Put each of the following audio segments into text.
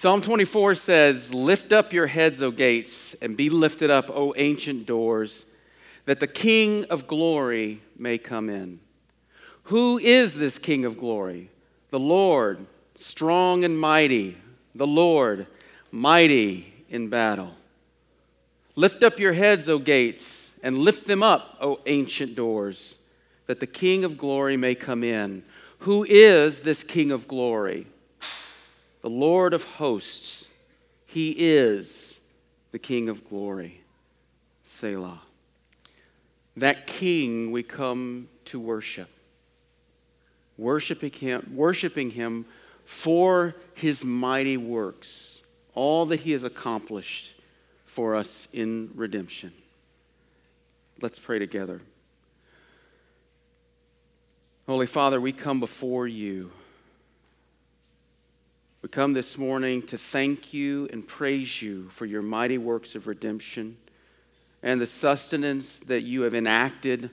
Psalm 24 says, Lift up your heads, O gates, and be lifted up, O ancient doors, that the King of glory may come in. Who is this King of glory? The Lord, strong and mighty, the Lord, mighty in battle. Lift up your heads, O gates, and lift them up, O ancient doors, that the King of glory may come in. Who is this King of glory? The Lord of hosts. He is the King of glory. Selah. That King we come to worship. Worshiping him, worshiping him for his mighty works, all that he has accomplished for us in redemption. Let's pray together. Holy Father, we come before you. We come this morning to thank you and praise you for your mighty works of redemption and the sustenance that you have enacted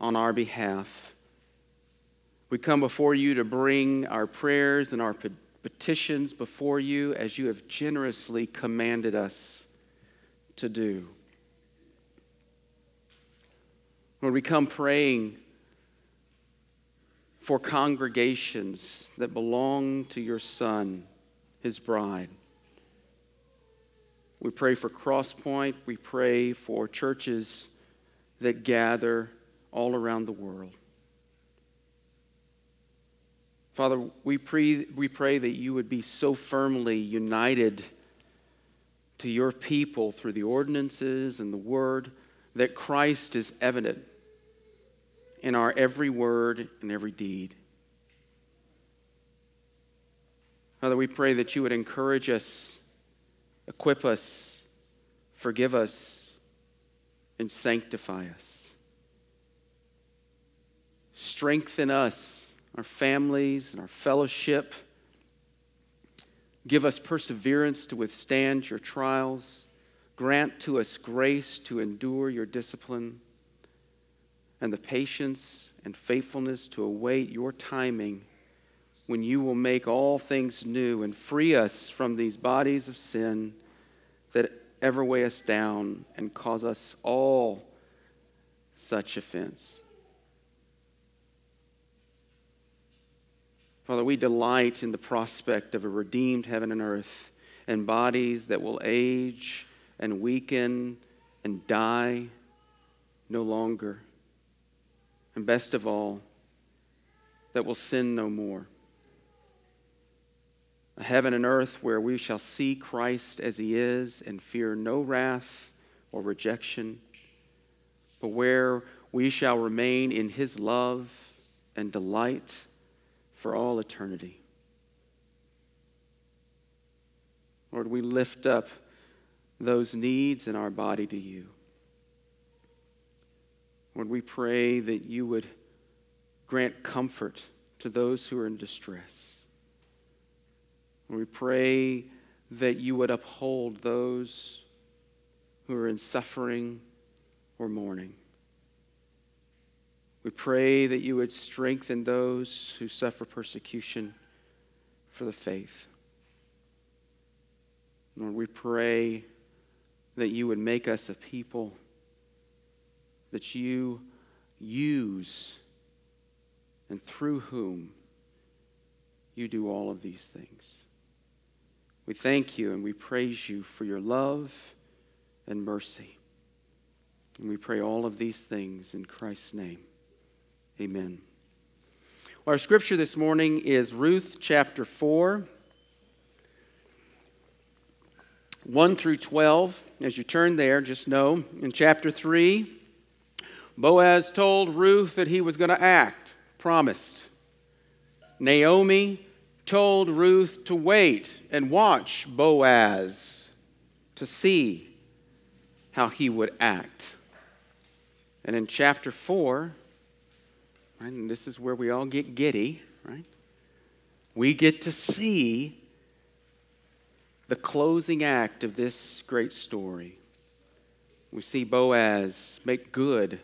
on our behalf. We come before you to bring our prayers and our petitions before you as you have generously commanded us to do. When we come praying for congregations that belong to your Son, his bride. We pray for Crosspoint. We pray for churches that gather all around the world. Father, we pray, we pray that you would be so firmly united to your people through the ordinances and the word that Christ is evident in our every word and every deed. Father, we pray that you would encourage us, equip us, forgive us, and sanctify us. Strengthen us, our families, and our fellowship. Give us perseverance to withstand your trials. Grant to us grace to endure your discipline and the patience and faithfulness to await your timing when you will make all things new and free us from these bodies of sin that ever weigh us down and cause us all such offense. Father, we delight in the prospect of a redeemed heaven and earth and bodies that will age and weaken and die no longer and best of all, that will sin no more. A heaven and earth where we shall see Christ as he is and fear no wrath or rejection, but where we shall remain in his love and delight for all eternity. Lord, we lift up those needs in our body to you. Lord, we pray that you would grant comfort to those who are in distress. we pray that you would uphold those who are in suffering or mourning. We pray that you would strengthen those who suffer persecution for the faith. Lord, we pray that you would make us a people that you use and through whom you do all of these things. We thank you and we praise you for your love and mercy. And we pray all of these things in Christ's name. Amen. Well, our scripture this morning is Ruth chapter 4, 1 through 12. As you turn there, just know in chapter 3, Boaz told Ruth that he was going to act, promised. Naomi told Ruth to wait and watch Boaz to see how he would act. And in chapter 4, right, and this is where we all get giddy, right? We get to see the closing act of this great story. We see Boaz make good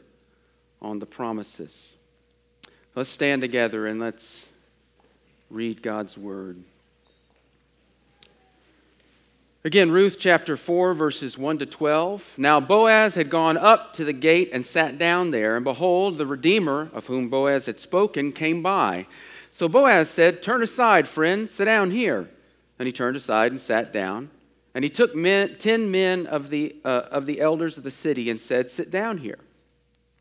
on the promises. Let's stand together and let's read God's word. Again, Ruth chapter 4, verses 1 to 12. Now Boaz had gone up to the gate and sat down there, and behold, the Redeemer, of whom Boaz had spoken, came by. So Boaz said, Turn aside, friend, sit down here. And he turned aside and sat down. And he took men, ten men of the, uh, of the elders of the city and said, Sit down here.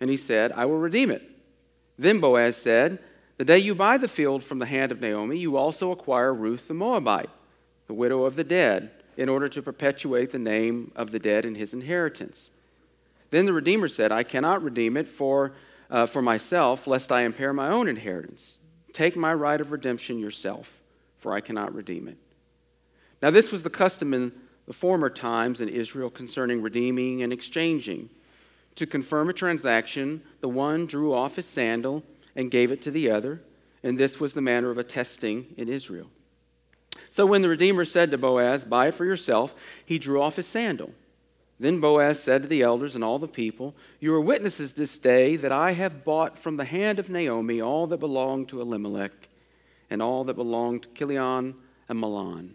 And he said, I will redeem it. Then Boaz said, the day you buy the field from the hand of Naomi, you also acquire Ruth the Moabite, the widow of the dead, in order to perpetuate the name of the dead in his inheritance. Then the Redeemer said, I cannot redeem it for, uh, for myself, lest I impair my own inheritance. Take my right of redemption yourself, for I cannot redeem it. Now, this was the custom in the former times in Israel concerning redeeming and exchanging. To confirm a transaction, the one drew off his sandal and gave it to the other, and this was the manner of attesting in Israel. So when the Redeemer said to Boaz, Buy it for yourself, he drew off his sandal. Then Boaz said to the elders and all the people, You are witnesses this day that I have bought from the hand of Naomi all that belonged to Elimelech and all that belonged to Chilion and Mahlon.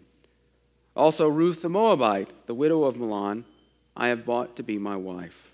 Also Ruth the Moabite, the widow of Mahlon, I have bought to be my wife,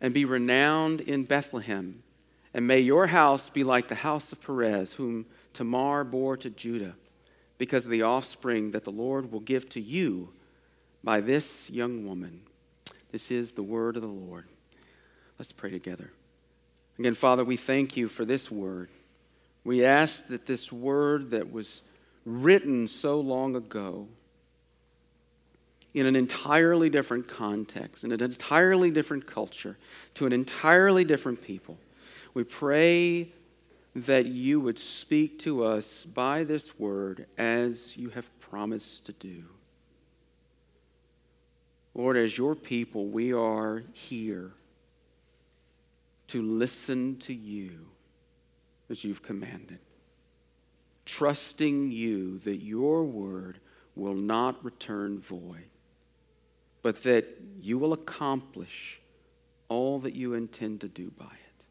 and be renowned in Bethlehem. And may your house be like the house of Perez, whom Tamar bore to Judah, because of the offspring that the Lord will give to you by this young woman. This is the word of the Lord. Let's pray together. Again, Father, we thank you for this word. We ask that this word that was written so long ago, in an entirely different context, in an entirely different culture, to an entirely different people, we pray that you would speak to us by this word as you have promised to do. Lord, as your people, we are here to listen to you as you've commanded, trusting you that your word will not return void, but that you will accomplish all that you intend to do by it.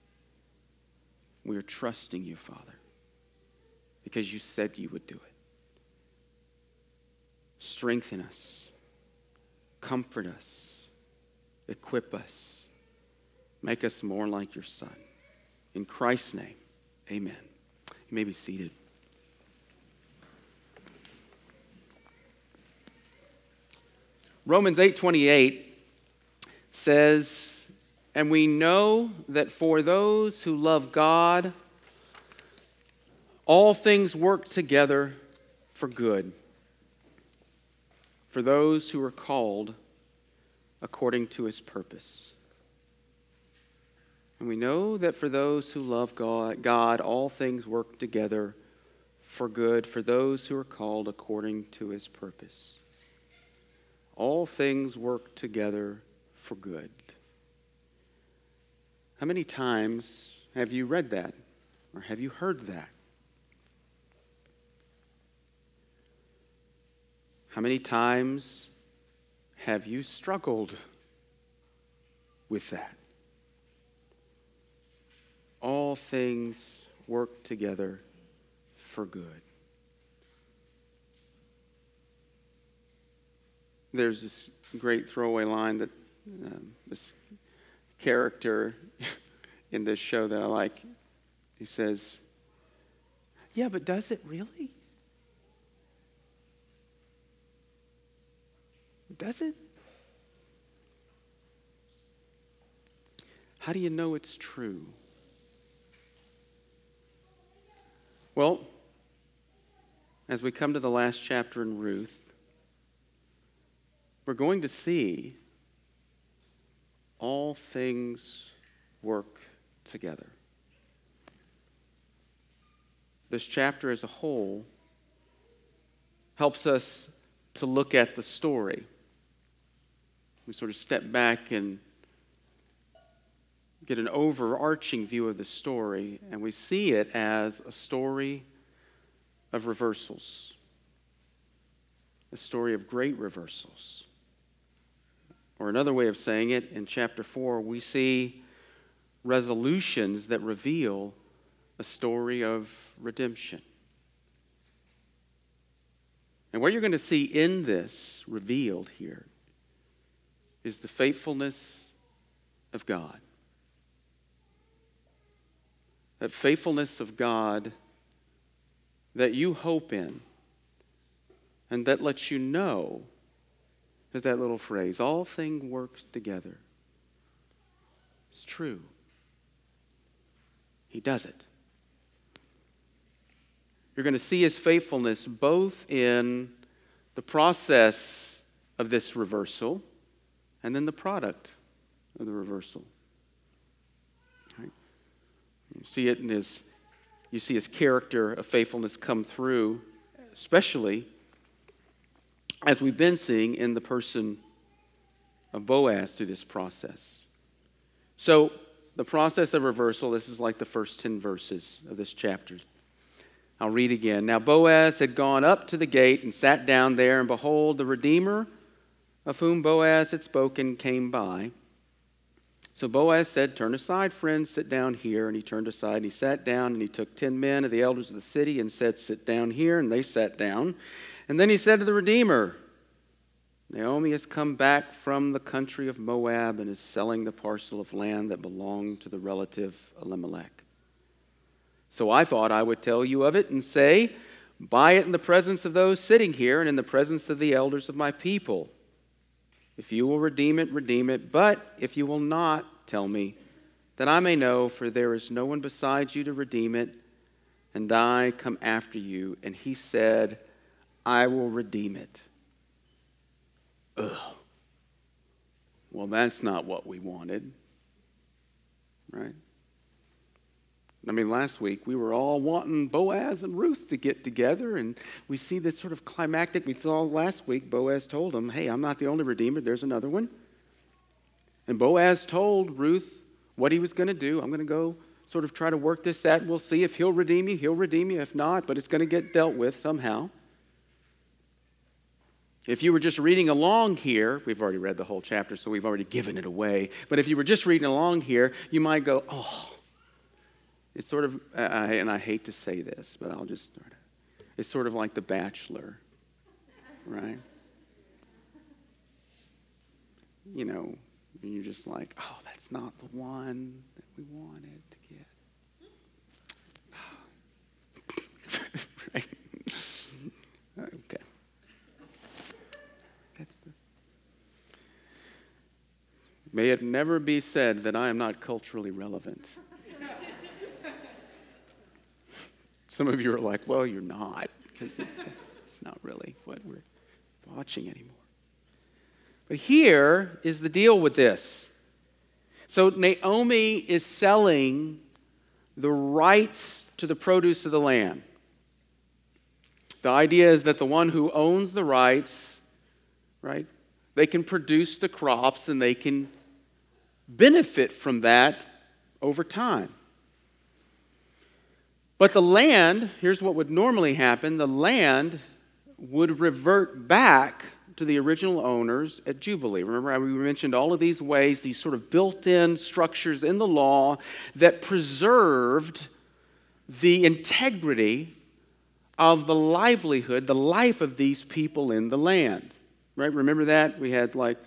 We are trusting you, Father, because you said you would do it. Strengthen us, comfort us, equip us, make us more like your Son. In Christ's name, amen. You may be seated. Romans 8:28 says and we know that for those who love God, all things work together for good. For those who are called according to his purpose. And we know that for those who love God, God, all things work together for good for those who are called according to his purpose. All things work together for good. How many times have you read that or have you heard that? How many times have you struggled with that? All things work together for good. there's this great throwaway line that um, this character in this show that I like, he says, Yeah, but does it really? Does it? How do you know it's true? Well, as we come to the last chapter in Ruth, we're going to see all things work together. This chapter as a whole helps us to look at the story. We sort of step back and get an overarching view of the story, and we see it as a story of reversals, a story of great reversals. Or another way of saying it, in chapter 4, we see resolutions that reveal a story of redemption. And what you're going to see in this revealed here is the faithfulness of God. That faithfulness of God that you hope in and that lets you know that that little phrase, all things work together, It's true. He does it. You're going to see his faithfulness both in the process of this reversal and then the product of the reversal. Right? You see it in his, you see his character of faithfulness come through, especially as we've been seeing in the person of Boaz through this process. So, the process of reversal, this is like the first 10 verses of this chapter. I'll read again. Now Boaz had gone up to the gate and sat down there, and behold, the Redeemer of whom Boaz had spoken came by. So Boaz said, Turn aside, friends, sit down here. And he turned aside and he sat down, and he took ten men of the elders of the city and said, Sit down here. And they sat down. And then he said to the Redeemer, Naomi has come back from the country of Moab and is selling the parcel of land that belonged to the relative Elimelech. So I thought I would tell you of it and say, Buy it in the presence of those sitting here and in the presence of the elders of my people. If you will redeem it, redeem it. But if you will not, tell me, that I may know, for there is no one besides you to redeem it, and I come after you. And he said, I will redeem it. Ugh. Well, that's not what we wanted, right? I mean, last week we were all wanting Boaz and Ruth to get together, and we see this sort of climactic. We saw last week Boaz told him, Hey, I'm not the only Redeemer, there's another one. And Boaz told Ruth what he was going to do. I'm going to go sort of try to work this out. We'll see if he'll redeem you, he'll redeem you. If not, but it's going to get dealt with somehow. If you were just reading along here, we've already read the whole chapter, so we've already given it away. But if you were just reading along here, you might go, Oh, it's sort of, and I hate to say this, but I'll just start it. It's sort of like The Bachelor, right? You know, and you're just like, oh, that's not the one that we wanted to get. right? okay. That's the... May it never be said that I am not culturally relevant. Some of you are like, well, you're not, because it's, it's not really what we're watching anymore. But here is the deal with this. So Naomi is selling the rights to the produce of the land. The idea is that the one who owns the rights, right, they can produce the crops and they can benefit from that over time. But the land, here's what would normally happen the land would revert back to the original owners at Jubilee. Remember, we mentioned all of these ways, these sort of built in structures in the law that preserved the integrity of the livelihood, the life of these people in the land. Right? Remember that? We had like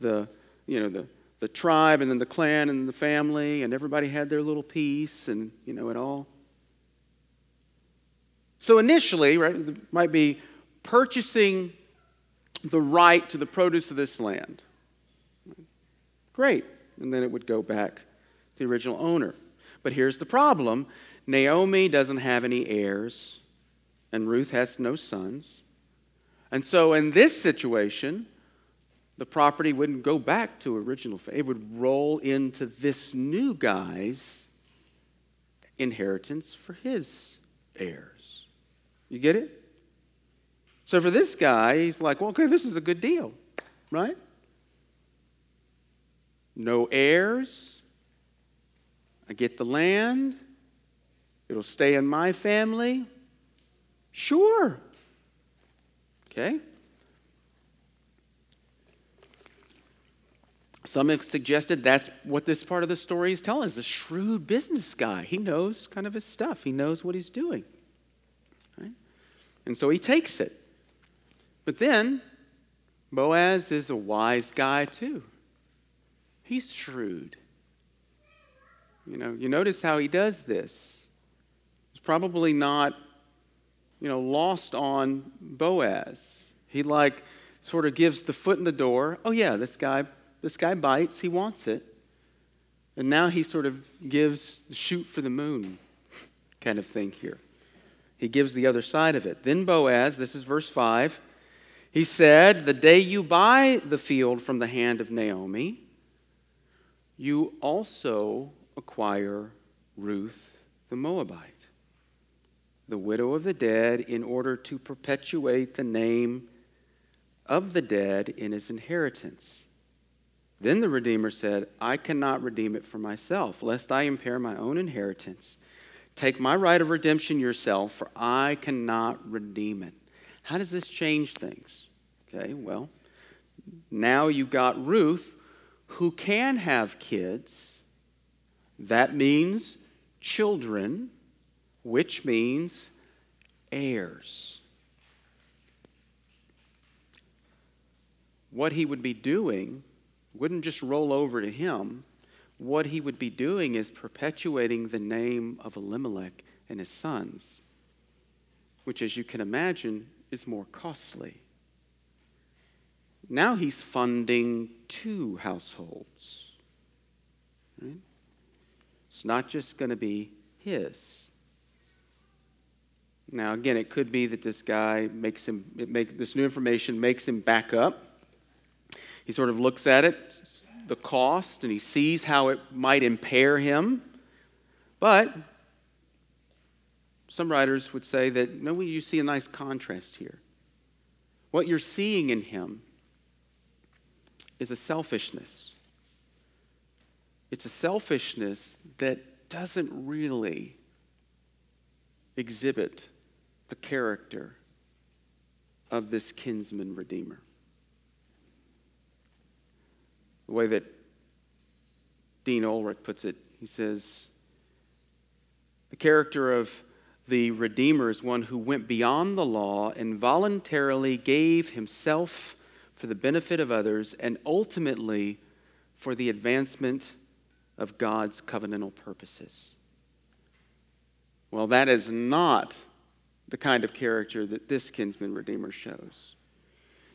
the, you know, the, the tribe and then the clan and the family, and everybody had their little piece, and, you know, it all so initially, right, might be purchasing the right to the produce of this land. Great. And then it would go back to the original owner. But here's the problem Naomi doesn't have any heirs, and Ruth has no sons. And so, in this situation, the property wouldn't go back to original. It would roll into this new guy's inheritance for his heirs. You get it? So for this guy, he's like, well, okay, this is a good deal, right? No heirs. I get the land. It'll stay in my family. Sure. Okay? Some have suggested that's what this part of the story is telling us. A shrewd business guy. He knows kind of his stuff, he knows what he's doing. Right? And so he takes it. But then, Boaz is a wise guy too. He's shrewd. You know, you notice how he does this. It's probably not, you know, lost on Boaz. He like sort of gives the foot in the door. Oh yeah, this guy this guy bites, he wants it. And now he sort of gives the shoot for the moon kind of thing here. He gives the other side of it. Then Boaz, this is verse 5, he said, The day you buy the field from the hand of Naomi, you also acquire Ruth the Moabite, the widow of the dead, in order to perpetuate the name of the dead in his inheritance. Then the Redeemer said, I cannot redeem it for myself, lest I impair my own inheritance. Take my right of redemption yourself, for I cannot redeem it. How does this change things? Okay, well, now you've got Ruth who can have kids. That means children, which means heirs. What he would be doing wouldn't just roll over to him. What he would be doing is perpetuating the name of Elimelech and his sons, which, as you can imagine, is more costly. Now he's funding two households. Right? It's not just going to be his. Now, again, it could be that this guy makes him, make, this new information makes him back up he sort of looks at it, the cost, and he sees how it might impair him. But some writers would say that, no, you see a nice contrast here. What you're seeing in him is a selfishness. It's a selfishness that doesn't really exhibit the character of this kinsman redeemer the way that Dean Ulrich puts it. He says, The character of the Redeemer is one who went beyond the law and voluntarily gave himself for the benefit of others and ultimately for the advancement of God's covenantal purposes. Well, that is not the kind of character that this kinsman redeemer shows.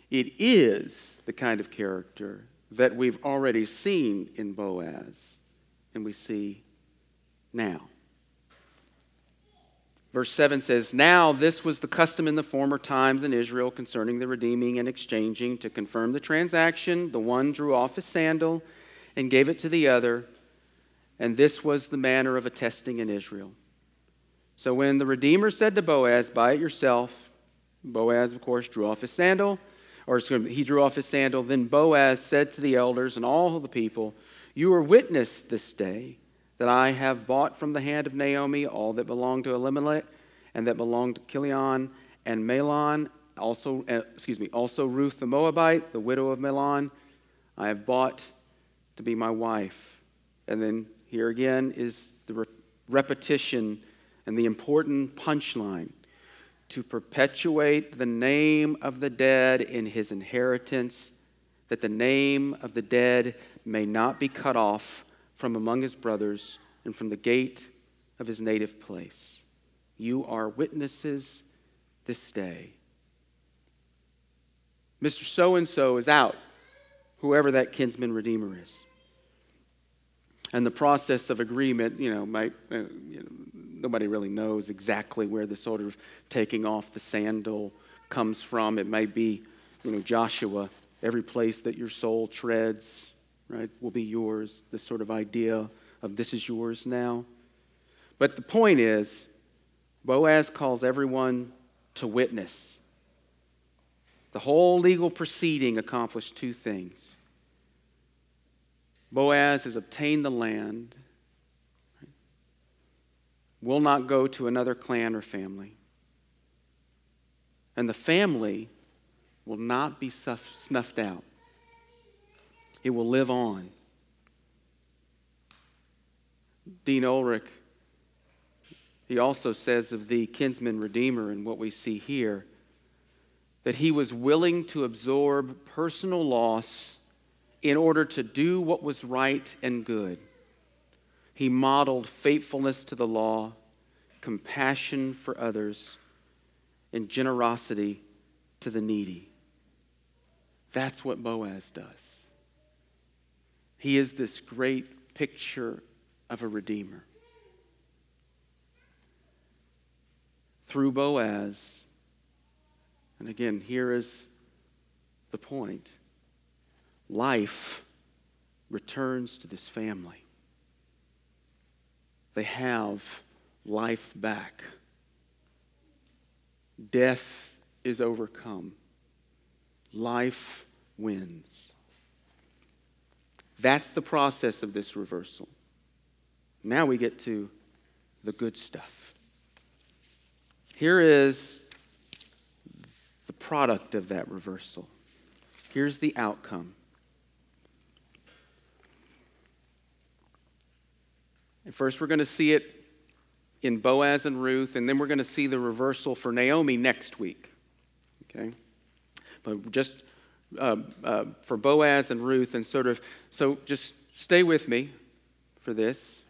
It is the kind of character that we've already seen in Boaz and we see now. Verse 7 says, Now this was the custom in the former times in Israel concerning the redeeming and exchanging. To confirm the transaction, the one drew off his sandal and gave it to the other, and this was the manner of attesting in Israel. So when the Redeemer said to Boaz, Buy it yourself, Boaz, of course, drew off his sandal or he drew off his sandal. Then Boaz said to the elders and all the people, You are witness this day that I have bought from the hand of Naomi all that belonged to Elimelech and that belonged to Chilion and Mahlon, also, uh, excuse me, also Ruth the Moabite, the widow of Mahlon, I have bought to be my wife. And then here again is the re- repetition and the important punchline to perpetuate the name of the dead in his inheritance, that the name of the dead may not be cut off from among his brothers and from the gate of his native place. You are witnesses this day. Mr. So and so is out, whoever that kinsman redeemer is. And the process of agreement, you know, might, uh, you know, nobody really knows exactly where the sort of taking off the sandal comes from. It may be, you know, Joshua, every place that your sole treads, right, will be yours. This sort of idea of this is yours now. But the point is, Boaz calls everyone to witness. The whole legal proceeding accomplished two things. Boaz has obtained the land, will not go to another clan or family. And the family will not be snuffed out, it will live on. Dean Ulrich, he also says of the kinsman redeemer and what we see here that he was willing to absorb personal loss in order to do what was right and good. He modeled faithfulness to the law, compassion for others, and generosity to the needy. That's what Boaz does. He is this great picture of a redeemer. Through Boaz, and again, here is the point life returns to this family. They have life back. Death is overcome. Life wins. That's the process of this reversal. Now we get to the good stuff. Here is the product of that reversal. Here's the outcome. First, we're going to see it in Boaz and Ruth, and then we're going to see the reversal for Naomi next week. Okay? But just uh, uh, for Boaz and Ruth, and sort of, so just stay with me for this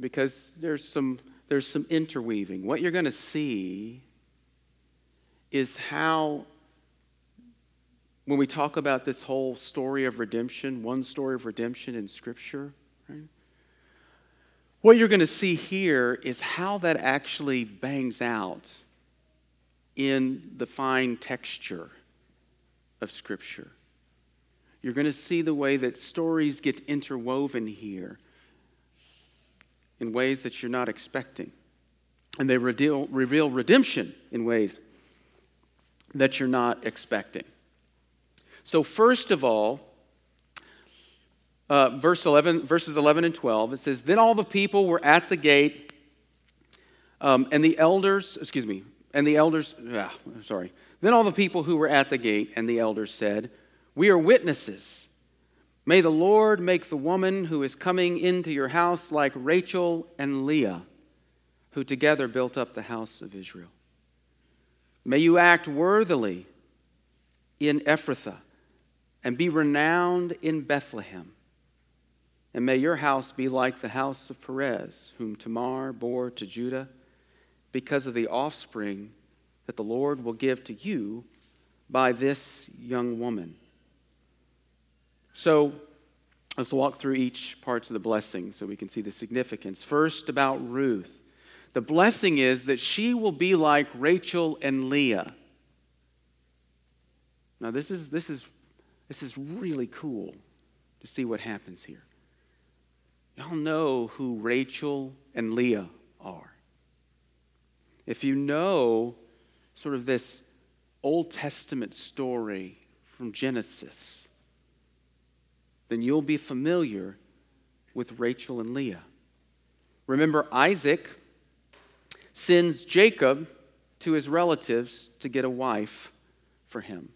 because there's some, there's some interweaving. What you're going to see is how, when we talk about this whole story of redemption, one story of redemption in Scripture, right? What you're going to see here is how that actually bangs out in the fine texture of Scripture. You're going to see the way that stories get interwoven here in ways that you're not expecting. And they reveal, reveal redemption in ways that you're not expecting. So, first of all, uh, verse 11, verses 11 and 12, it says, Then all the people were at the gate, um, and the elders, excuse me, and the elders, ah, sorry. Then all the people who were at the gate and the elders said, We are witnesses. May the Lord make the woman who is coming into your house like Rachel and Leah, who together built up the house of Israel. May you act worthily in Ephrathah and be renowned in Bethlehem. And may your house be like the house of Perez, whom Tamar bore to Judah, because of the offspring that the Lord will give to you by this young woman. So let's walk through each parts of the blessing so we can see the significance. First, about Ruth. The blessing is that she will be like Rachel and Leah. Now, this is, this is, this is really cool to see what happens here. Y'all know who Rachel and Leah are. If you know sort of this Old Testament story from Genesis, then you'll be familiar with Rachel and Leah. Remember, Isaac sends Jacob to his relatives to get a wife for him.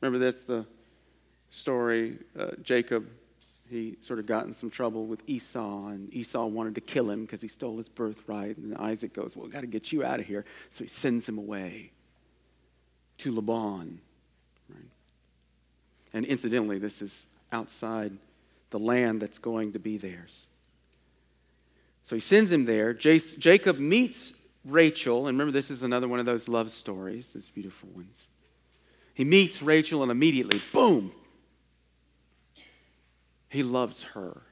Remember this, the story uh, Jacob he sort of got in some trouble with Esau, and Esau wanted to kill him because he stole his birthright. And Isaac goes, Well, we got to get you out of here. So he sends him away to Laban. Right? And incidentally, this is outside the land that's going to be theirs. So he sends him there. Jacob meets Rachel, and remember, this is another one of those love stories, those beautiful ones. He meets Rachel, and immediately, boom, He loves her.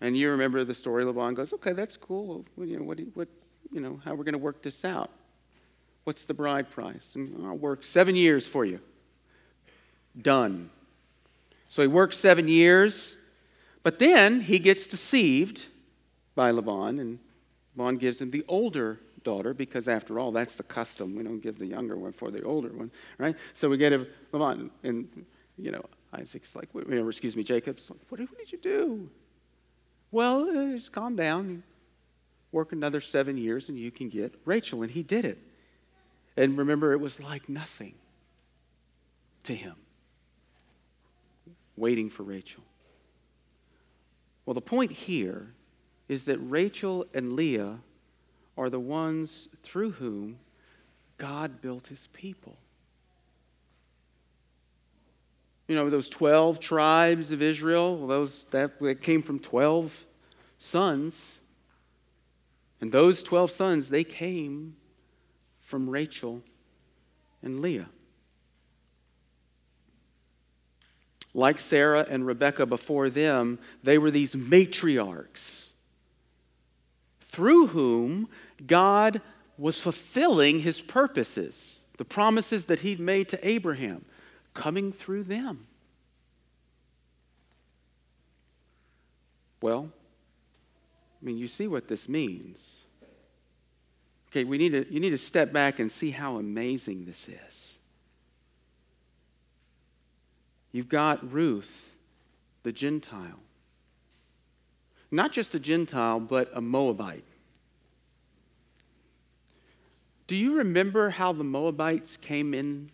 And you remember the story. Laban goes, "Okay, that's cool. Well, you know, what, what, you know, how we're going to work this out? What's the bride price? And I'll work seven years for you. Done. So he works seven years, but then he gets deceived by Laban, and Laban gives him the older daughter because, after all, that's the custom. We don't give the younger one for the older one, right? So we get a Laban, and you know, Isaac's like, excuse me, Jacob's like, what, what did you do? Well, uh, just calm down. Work another seven years, and you can get Rachel. And he did it. And remember, it was like nothing to him, waiting for Rachel. Well, the point here is that Rachel and Leah are the ones through whom God built his people. You know, those 12 tribes of Israel, those that, that came from 12 sons. And those 12 sons, they came from Rachel and Leah. Like Sarah and Rebekah before them, they were these matriarchs through whom God was fulfilling his purposes, the promises that he'd made to Abraham, coming through them. Well, I mean, you see what this means. Okay, we need to, you need to step back and see how amazing this is. You've got Ruth, the Gentile. Not just a Gentile, but a Moabite. Do you remember how the Moabites came in?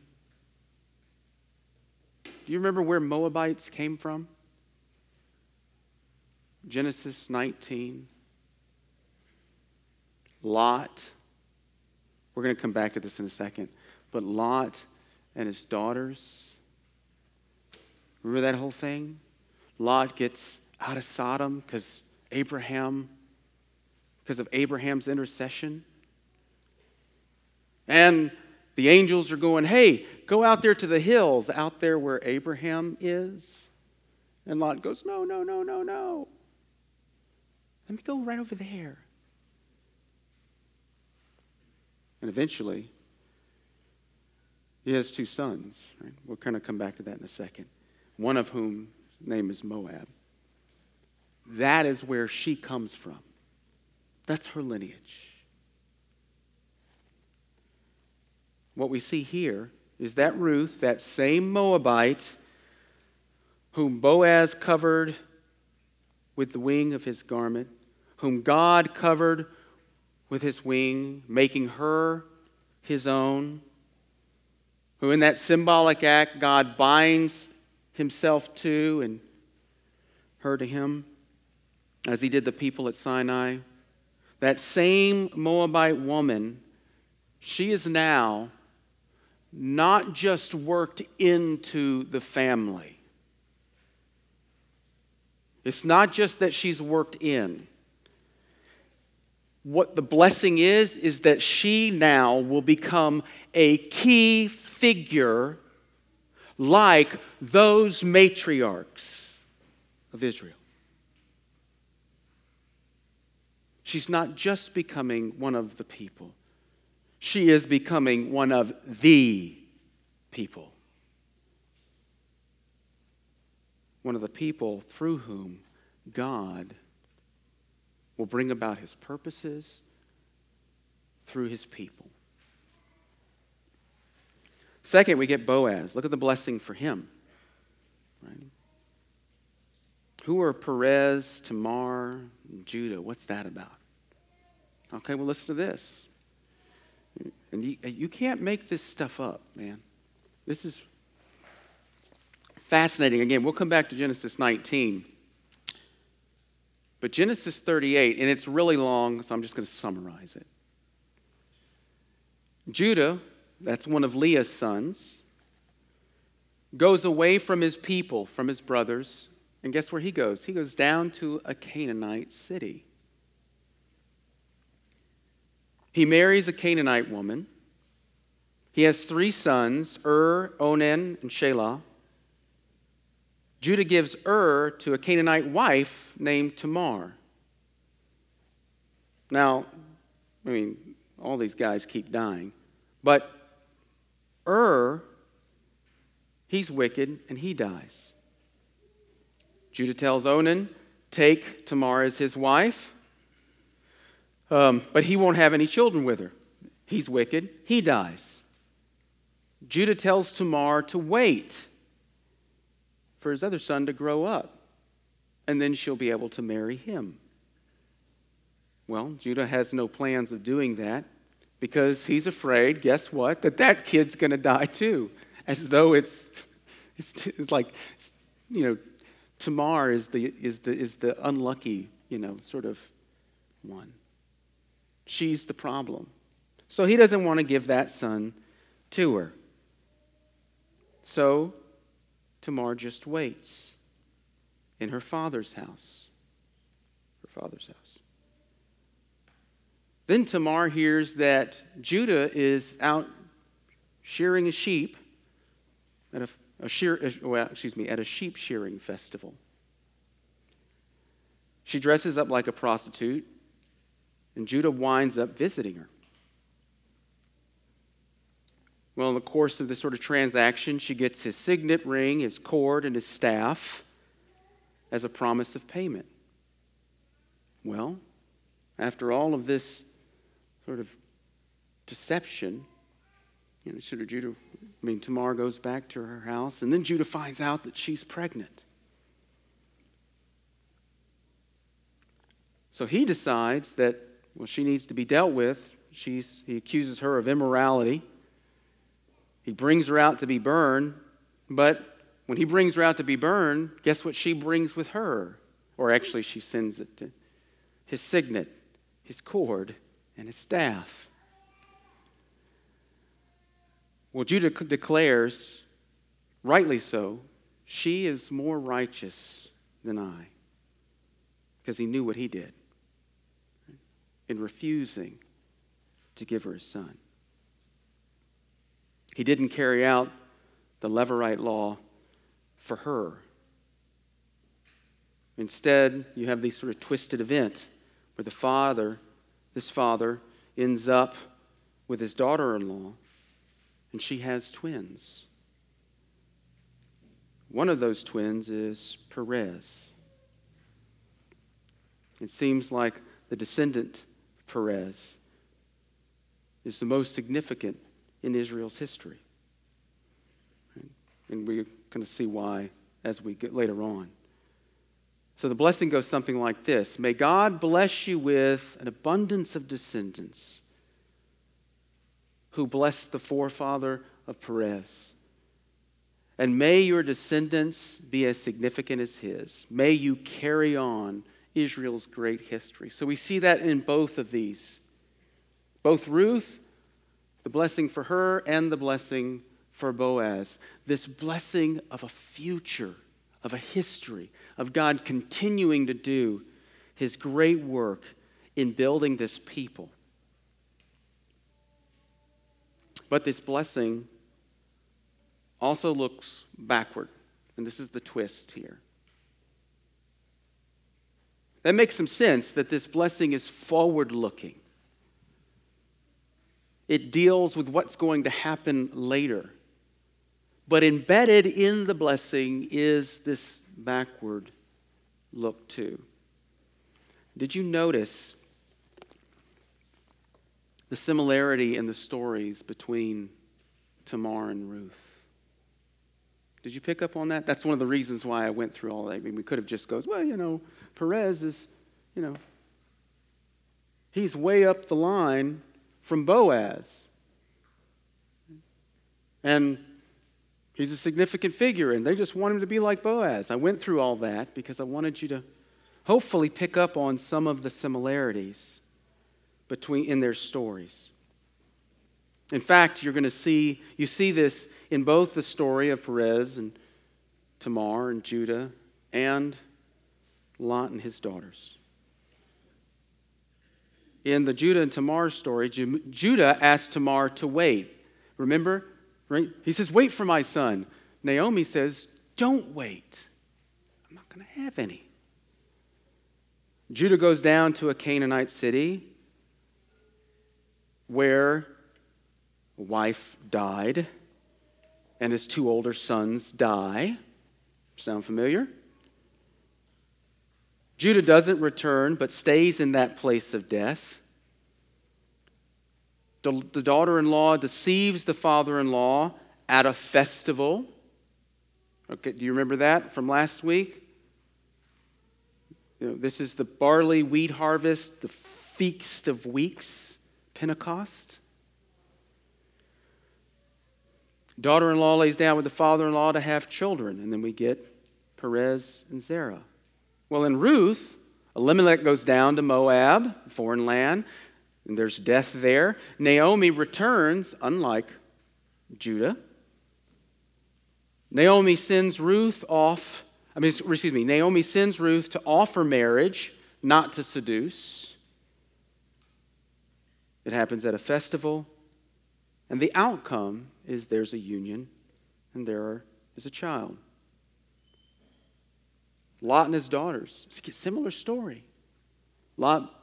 Do you remember where Moabites came from? Genesis 19. Lot. We're going to come back to this in a second. But Lot and his daughters. Remember that whole thing? Lot gets out of Sodom because Abraham, because of Abraham's intercession. And the angels are going, hey, go out there to the hills, out there where Abraham is. And Lot goes, no, no, no, no, no. Let me go right over there. And eventually, he has two sons. Right? We'll kind of come back to that in a second. One of whom name is Moab. That is where she comes from. That's her lineage. What we see here is that Ruth, that same Moabite, whom Boaz covered with the wing of his garment, whom God covered with his wing, making her his own, who in that symbolic act God binds himself to and her to him, as he did the people at Sinai. That same Moabite woman, she is now not just worked into the family. It's not just that she's worked in what the blessing is, is that she now will become a key figure like those matriarchs of Israel. She's not just becoming one of the people, she is becoming one of the people. One of the people through whom God will bring about his purposes through his people. Second, we get Boaz. Look at the blessing for him. Right? Who are Perez, Tamar, Judah? What's that about? Okay, well, listen to this. And you, you can't make this stuff up, man. This is fascinating. Again, we'll come back to Genesis 19. But Genesis 38, and it's really long, so I'm just going to summarize it. Judah, that's one of Leah's sons, goes away from his people, from his brothers, and guess where he goes? He goes down to a Canaanite city. He marries a Canaanite woman. He has three sons Ur, Onan, and Shelah. Judah gives Ur to a Canaanite wife named Tamar. Now, I mean, all these guys keep dying, but Ur, he's wicked and he dies. Judah tells Onan, Take Tamar as his wife, um, but he won't have any children with her. He's wicked, he dies. Judah tells Tamar to wait for his other son to grow up, and then she'll be able to marry him. Well, Judah has no plans of doing that because he's afraid, guess what, that that kid's going to die too, as though it's, it's, it's like, you know, Tamar is the, is, the, is the unlucky, you know, sort of one. She's the problem. So he doesn't want to give that son to her. So Tamar just waits in her father's house. Her father's house. Then Tamar hears that Judah is out shearing a sheep at a, a shear, well, excuse me, at a sheep shearing festival. She dresses up like a prostitute, and Judah winds up visiting her. Well, in the course of this sort of transaction, she gets his signet ring, his cord, and his staff as a promise of payment. Well, after all of this sort of deception, you know, of Judah, I mean, Tamar goes back to her house, and then Judah finds out that she's pregnant. So he decides that, well, she needs to be dealt with. She's, he accuses her of immorality. He brings her out to be burned, but when he brings her out to be burned, guess what she brings with her? Or actually, she sends it to his signet, his cord, and his staff. Well, Judah declares, rightly so, she is more righteous than I, because he knew what he did in refusing to give her a son. He didn't carry out the Levirate law for her. Instead, you have this sort of twisted event where the father, this father, ends up with his daughter in law, and she has twins. One of those twins is Perez. It seems like the descendant Perez is the most significant in Israel's history. And we're going to see why as we get later on. So the blessing goes something like this May God bless you with an abundance of descendants who blessed the forefather of Perez. And may your descendants be as significant as his. May you carry on Israel's great history. So we see that in both of these. Both Ruth the blessing for her and the blessing for Boaz. This blessing of a future, of a history, of God continuing to do his great work in building this people. But this blessing also looks backward. And this is the twist here. That makes some sense that this blessing is forward looking. It deals with what's going to happen later. But embedded in the blessing is this backward look, too. Did you notice the similarity in the stories between Tamar and Ruth? Did you pick up on that? That's one of the reasons why I went through all that. I mean, we could have just goes, well, you know, Perez is, you know, he's way up the line from Boaz. And he's a significant figure, and they just want him to be like Boaz. I went through all that because I wanted you to hopefully pick up on some of the similarities between in their stories. In fact, you're going to see you see this in both the story of Perez and Tamar and Judah and Lot and his daughters in the Judah and Tamar story, Judah asked Tamar to wait. Remember? He says, Wait for my son. Naomi says, Don't wait. I'm not going to have any. Judah goes down to a Canaanite city where a wife died and his two older sons die. Sound familiar? Judah doesn't return, but stays in that place of death. The, the daughter in law deceives the father in law at a festival. Okay, do you remember that from last week? You know, this is the barley wheat harvest, the feast of weeks, Pentecost. Daughter in law lays down with the father in law to have children, and then we get Perez and Zerah. Well, in Ruth, Elimelech goes down to Moab, foreign land, and there's death there. Naomi returns, unlike Judah. Naomi sends Ruth off I mean, excuse me, Naomi sends Ruth to offer marriage, not to seduce. It happens at a festival, and the outcome is there's a union and there is a child. Lot and his daughters. It's a similar story. Lot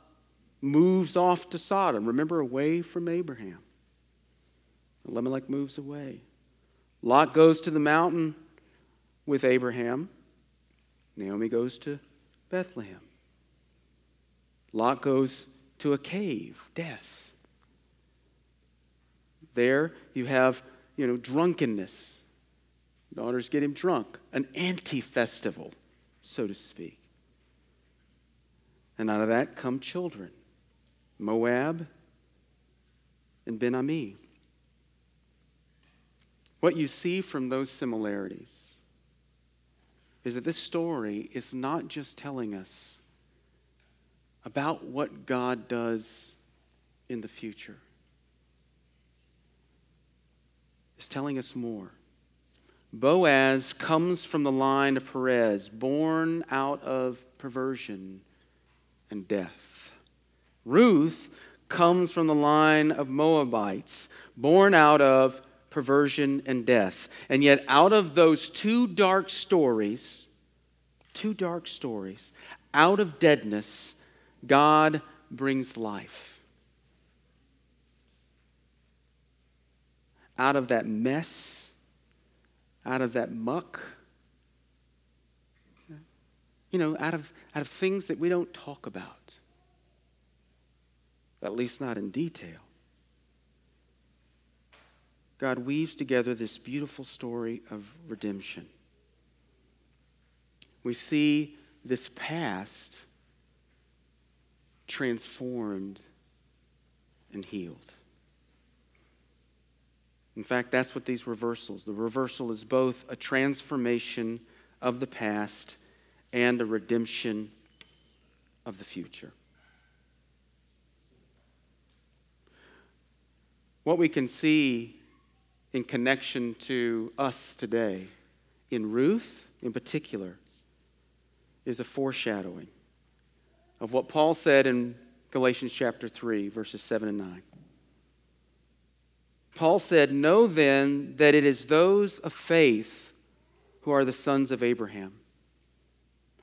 moves off to Sodom, remember, away from Abraham. Elimelech moves away. Lot goes to the mountain with Abraham. Naomi goes to Bethlehem. Lot goes to a cave, death. There you have, you know, drunkenness. Daughters get him drunk, an anti festival, so to speak. And out of that come children Moab and Ben Ami. What you see from those similarities is that this story is not just telling us about what God does in the future, it's telling us more. Boaz comes from the line of Perez, born out of perversion and death. Ruth comes from the line of Moabites, born out of perversion, and death. And yet, out of those two dark stories, two dark stories, out of deadness, God brings life. Out of that mess, out of that muck, you know, out of, out of things that we don't talk about, at least not in detail. God weaves together this beautiful story of redemption. We see this past transformed and healed. In fact, that's what these reversals. The reversal is both a transformation of the past and a redemption of the future. What we can see in connection to us today. In Ruth, in particular, is a foreshadowing of what Paul said in Galatians chapter 3, verses 7 and 9. Paul said, Know then that it is those of faith who are the sons of Abraham.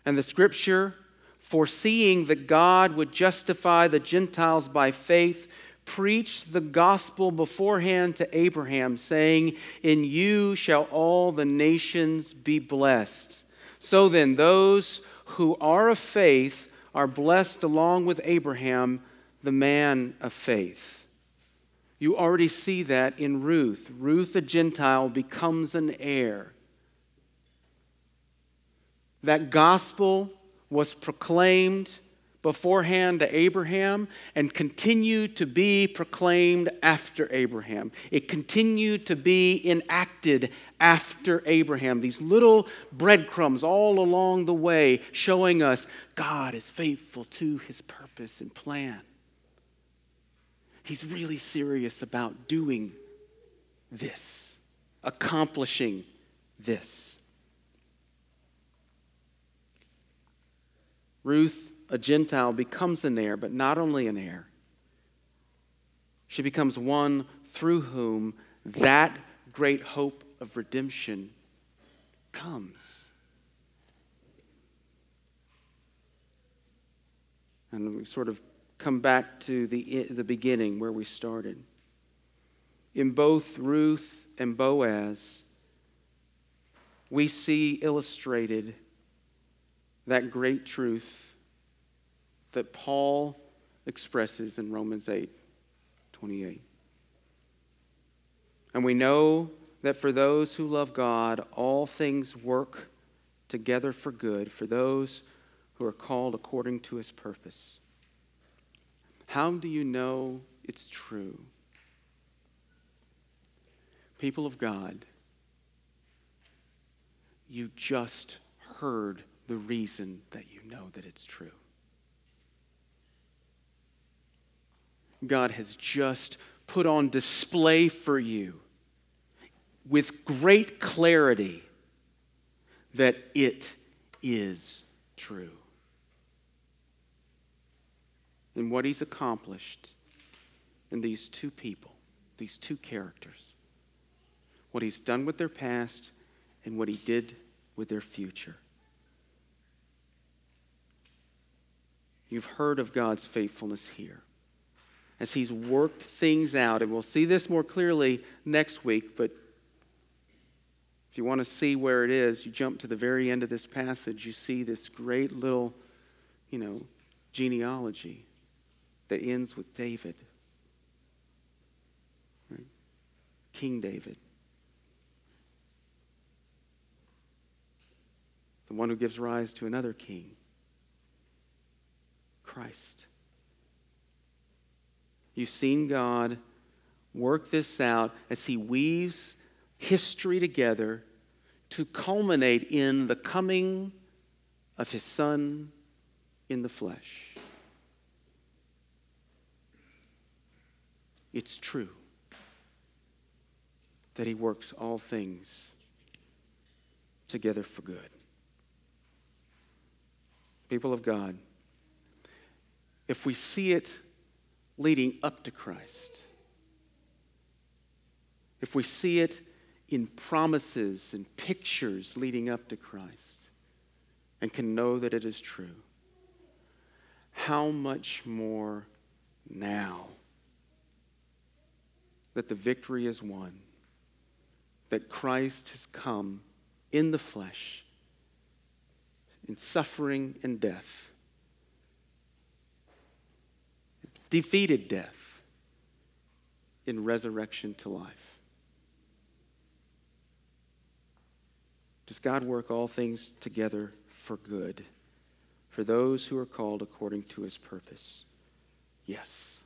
And the scripture, foreseeing that God would justify the Gentiles by faith, preached the gospel beforehand to Abraham, saying, In you shall all the nations be blessed. So then, those who are of faith are blessed along with Abraham, the man of faith. You already see that in Ruth. Ruth, a Gentile, becomes an heir. That gospel was proclaimed beforehand to Abraham and continued to be proclaimed after Abraham. It continued to be enacted after Abraham. These little breadcrumbs all along the way showing us God is faithful to his purpose and plan. He's really serious about doing this, accomplishing this. Ruth, a Gentile, becomes an heir, but not only an heir, she becomes one through whom that great hope of redemption comes. And we sort of come back to the, the beginning where we started. In both Ruth and Boaz, we see illustrated that great truth that Paul expresses in Romans 8 28. And we know that for those who love God, all things work together for good for those who are called according to his purpose. How do you know it's true? People of God, you just heard the reason that you know that it's true. God has just put on display for you with great clarity that it is true. And what he's accomplished in these two people, these two characters, what he's done with their past and what he did with their future. You've heard of God's faithfulness here as he's worked things out. And we'll see this more clearly next week, but if you want to see where it is, you jump to the very end of this passage, you see this great little, you know, genealogy that ends with David. Right? King David. The one who gives rise to another king, Christ. You've seen God work this out as he weaves history together to culminate in the coming of his son in the flesh. It's true that he works all things together for good. People of God, if we see it leading up to Christ, if we see it in promises and pictures leading up to Christ and can know that it is true, how much more now that the victory is won, that Christ has come in the flesh, in suffering and death, defeated death in resurrection to life. Does God work all things together for good for those who are called according to his purpose? Yes.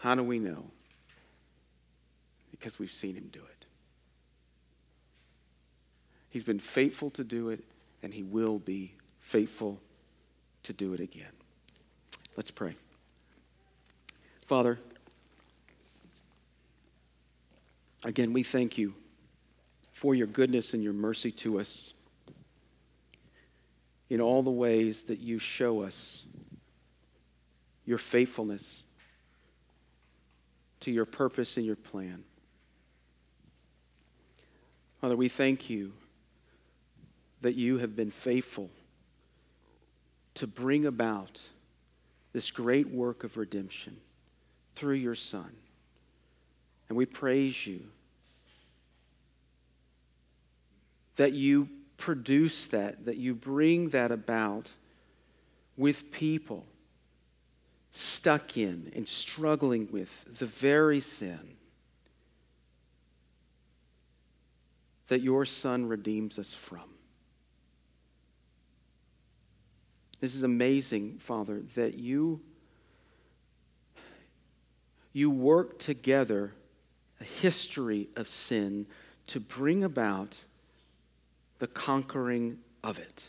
How do we know? Because we've seen him do it. He's been faithful to do it, and he will be faithful to do it again. Let's pray. Father, again, we thank you for your goodness and your mercy to us in all the ways that you show us your faithfulness to your purpose and your plan. Father, we thank you that you have been faithful to bring about this great work of redemption through your Son. And we praise you that you produce that, that you bring that about with people stuck in and struggling with the very sin that your Son redeems us from. This is amazing, Father, that you, you work together a history of sin to bring about the conquering of it.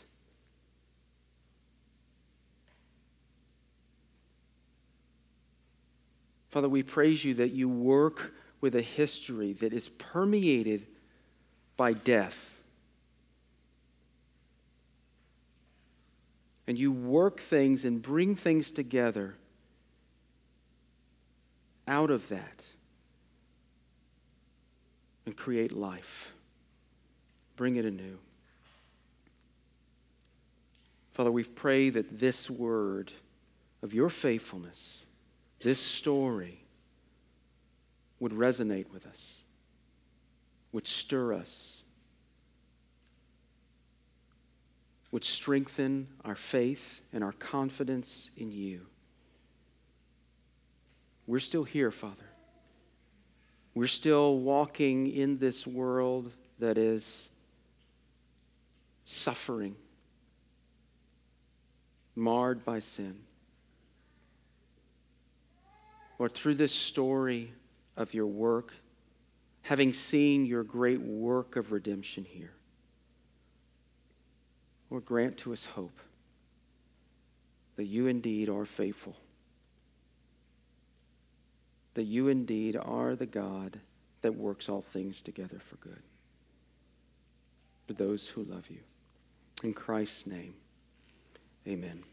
Father, we praise you that you work with a history that is permeated by death. And you work things and bring things together out of that and create life bring it anew. Father, we pray that this word of your faithfulness, this story, would resonate with us, would stir us, would strengthen our faith and our confidence in you. We're still here, Father. We're still walking in this world that is suffering, marred by sin. Lord, through this story of your work, having seen your great work of redemption here, Lord, grant to us hope that you indeed are faithful, that you indeed are the God that works all things together for good for those who love you. In Christ's name, amen.